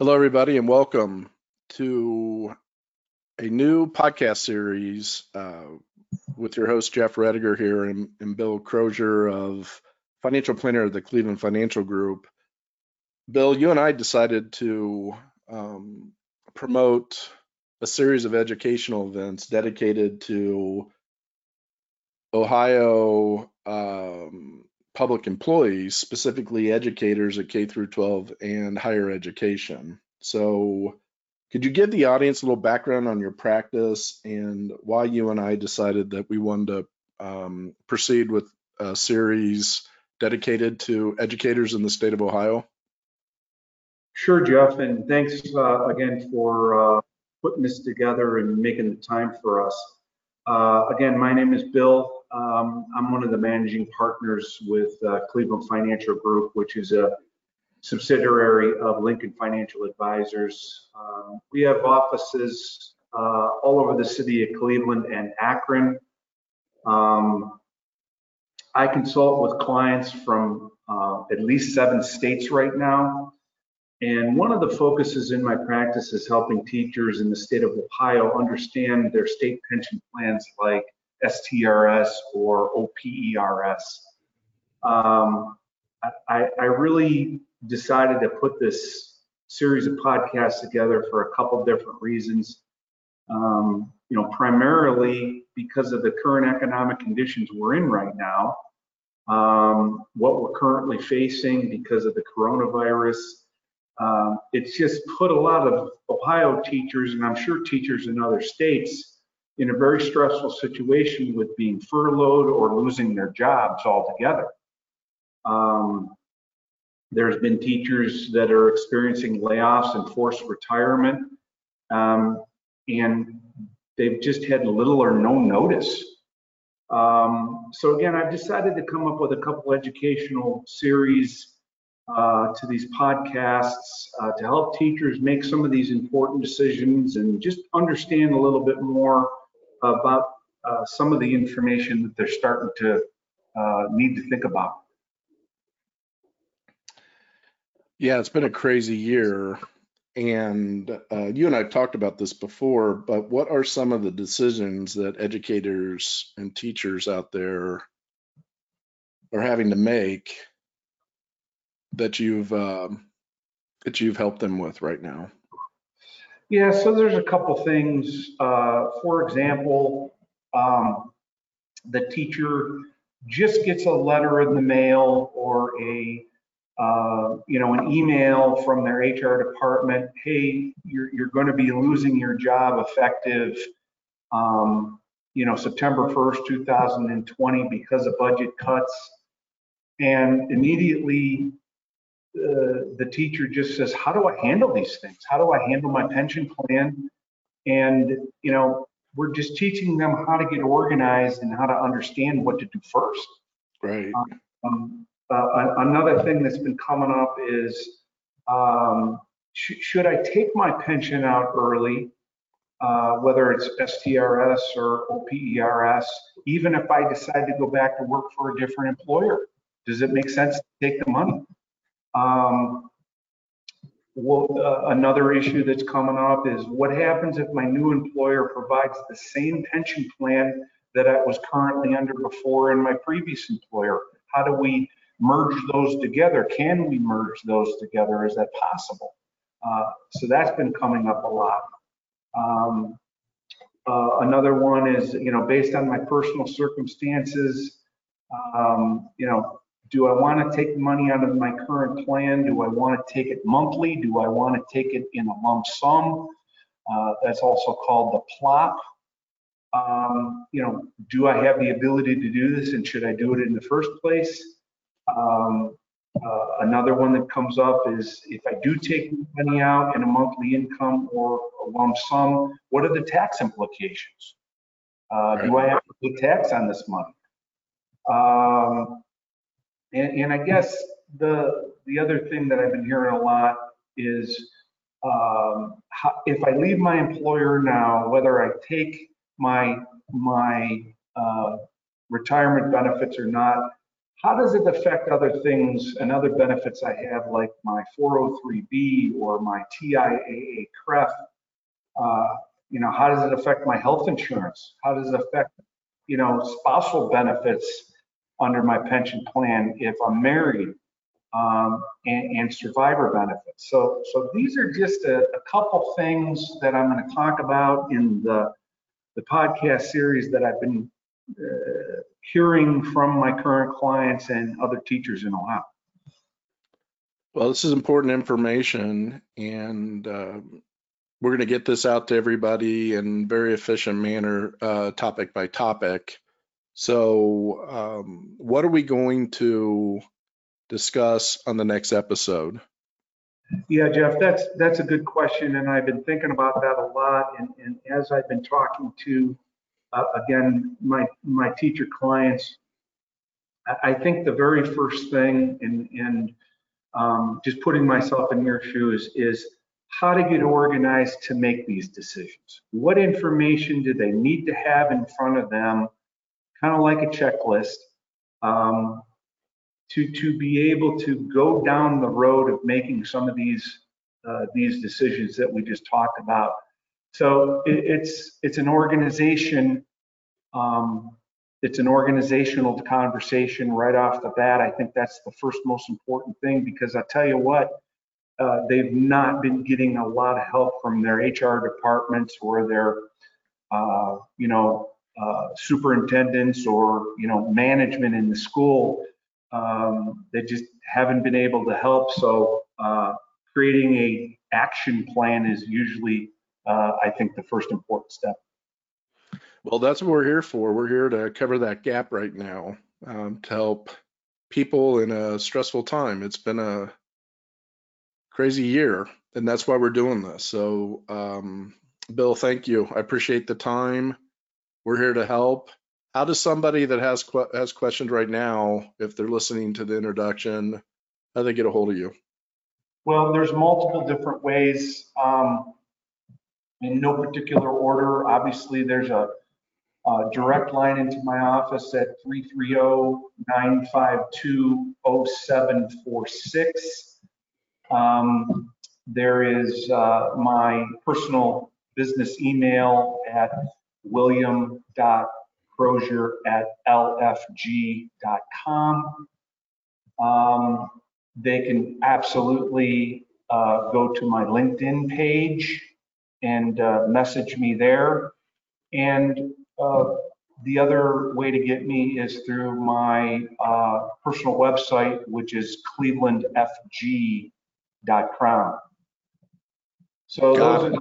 Hello, everybody, and welcome to a new podcast series uh, with your host, Jeff Rediger here and, and Bill Crozier of Financial Planner of the Cleveland Financial Group. Bill, you and I decided to um, promote a series of educational events dedicated to Ohio um, public employees, specifically educators at K through 12 and higher education. So, could you give the audience a little background on your practice and why you and I decided that we wanted to um, proceed with a series dedicated to educators in the state of Ohio? Sure, Jeff, and thanks uh, again for uh, putting this together and making the time for us. Uh, again, my name is Bill. Um, I'm one of the managing partners with uh, Cleveland Financial Group, which is a subsidiary of Lincoln Financial Advisors. Um, we have offices uh, all over the city of Cleveland and Akron. Um, I consult with clients from uh, at least seven states right now. And one of the focuses in my practice is helping teachers in the state of Ohio understand their state pension plans like STRS or OPERS. Um, I, I, really decided to put this series of podcasts together for a couple different reasons. Um, you know, primarily because of the current economic conditions we're in right now, um, what we're currently facing because of the coronavirus. Um, it's just put a lot of Ohio teachers, and I'm sure teachers in other states, in a very stressful situation with being furloughed or losing their jobs altogether. Um, there's been teachers that are experiencing layoffs and forced retirement, um, and they've just had little or no notice. Um, so again, I've decided to come up with a couple educational series uh, to these podcasts uh, to help teachers make some of these important decisions and just understand a little bit more about uh, some of the information that they're starting to uh, need to think about. Yeah, it's been a crazy year. And uh, you and I have talked about this before, but what are some of the decisions that educators and teachers out there are having to make that you've um, that you've helped them with right now? Yeah, so there's a couple things. Uh, for example, um, the teacher just gets a letter in the mail or a uh, you know an email from their HR department. Hey, you're you're going to be losing your job effective. Um, you know September 1st, 2020 because of budget cuts. And immediately the teacher just says, how do I handle these things? How do I handle my pension plan? And, you know, we're just teaching them how to get organized and how to understand what to do first. Right. Um, uh, another thing that's been coming up is um, sh should I take my pension out early, uh, whether it's STRS or OPERS, even if I decide to go back to work for a different employer? Does it make sense to take the money? Um, well, uh, another issue that's coming up is what happens if my new employer provides the same pension plan that I was currently under before in my previous employer? How do we merge those together? Can we merge those together? Is that possible? Uh, so that's been coming up a lot. Um, uh, another one is, you know, based on my personal circumstances, um, you know, do I want to take money out of my current plan? Do I want to take it monthly? Do I want to take it in a lump sum? Uh, that's also called the PLOP. Um, you know, do I have the ability to do this and should I do it in the first place? Um, uh, another one that comes up is if I do take money out in a monthly income or a lump sum, what are the tax implications? Uh, do I have to pay tax on this money? Um, and, and I guess the the other thing that I've been hearing a lot is um, how, if I leave my employer now, whether I take my my uh, retirement benefits or not, how does it affect other things and other benefits I have, like my 403B or my TIAA CREF? Uh, you know, how does it affect my health insurance? How does it affect, you know, spousal benefits under my pension plan if I'm married? Um, and, and, survivor benefits. So, so these are just a, a couple things that I'm going to talk about in the the podcast series that I've been uh, hearing from my current clients and other teachers in Ohio. Well, this is important information, and uh, we're going to get this out to everybody in very efficient manner, uh, topic by topic. So, um, what are we going to discuss on the next episode? Yeah, Jeff, that's that's a good question, and I've been thinking about that a lot. And, and as I've been talking to, uh, again, my my teacher clients, I, I think the very first thing, and and um, just putting myself in your shoes, is how to get organized to make these decisions. What information do they need to have in front of them, kind of like a checklist. Um, to, to be able to go down the road of making some of these uh, these decisions that we just talked about. So it, it's it's an organization. Um, it's an organizational conversation right off the bat. I think that's the first most important thing because I tell you what, uh, they've not been getting a lot of help from their HR departments or their, uh, you know, uh, superintendents or you know management in the school um, they just haven't been able to help. So uh, creating a action plan is usually, uh, I think, the first important step. Well, that's what we're here for. We're here to cover that gap right now um, to help people in a stressful time. It's been a crazy year, and that's why we're doing this. So, um, Bill, thank you. I appreciate the time. We're here to help how does somebody that has has questions right now, if they're listening to the introduction, how do they get a hold of you? Well, there's multiple different ways. Um, in no particular order. Obviously, there's a, a direct line into my office at 330-952-0746. Um, there is uh, my personal business email at william.com Crozier at lfg.com. Um, they can absolutely uh, go to my LinkedIn page and uh, message me there. And uh, the other way to get me is through my uh, personal website, which is clevelandfg.com. So those are,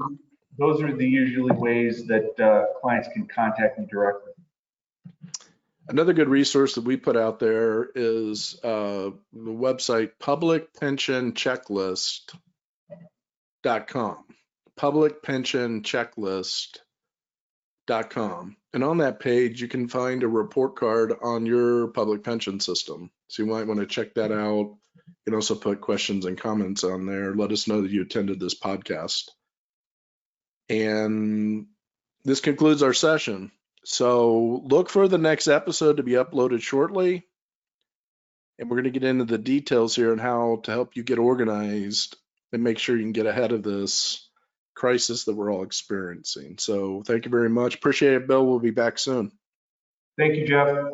those are the usually ways that uh, clients can contact me directly. Another good resource that we put out there is uh, the website publicpensionchecklist.com. Publicpensionchecklist.com. And on that page, you can find a report card on your public pension system. So you might want to check that out. You can also put questions and comments on there. Let us know that you attended this podcast. And this concludes our session. So look for the next episode to be uploaded shortly. And we're going to get into the details here on how to help you get organized and make sure you can get ahead of this crisis that we're all experiencing. So thank you very much. Appreciate it, Bill. We'll be back soon. Thank you, Jeff.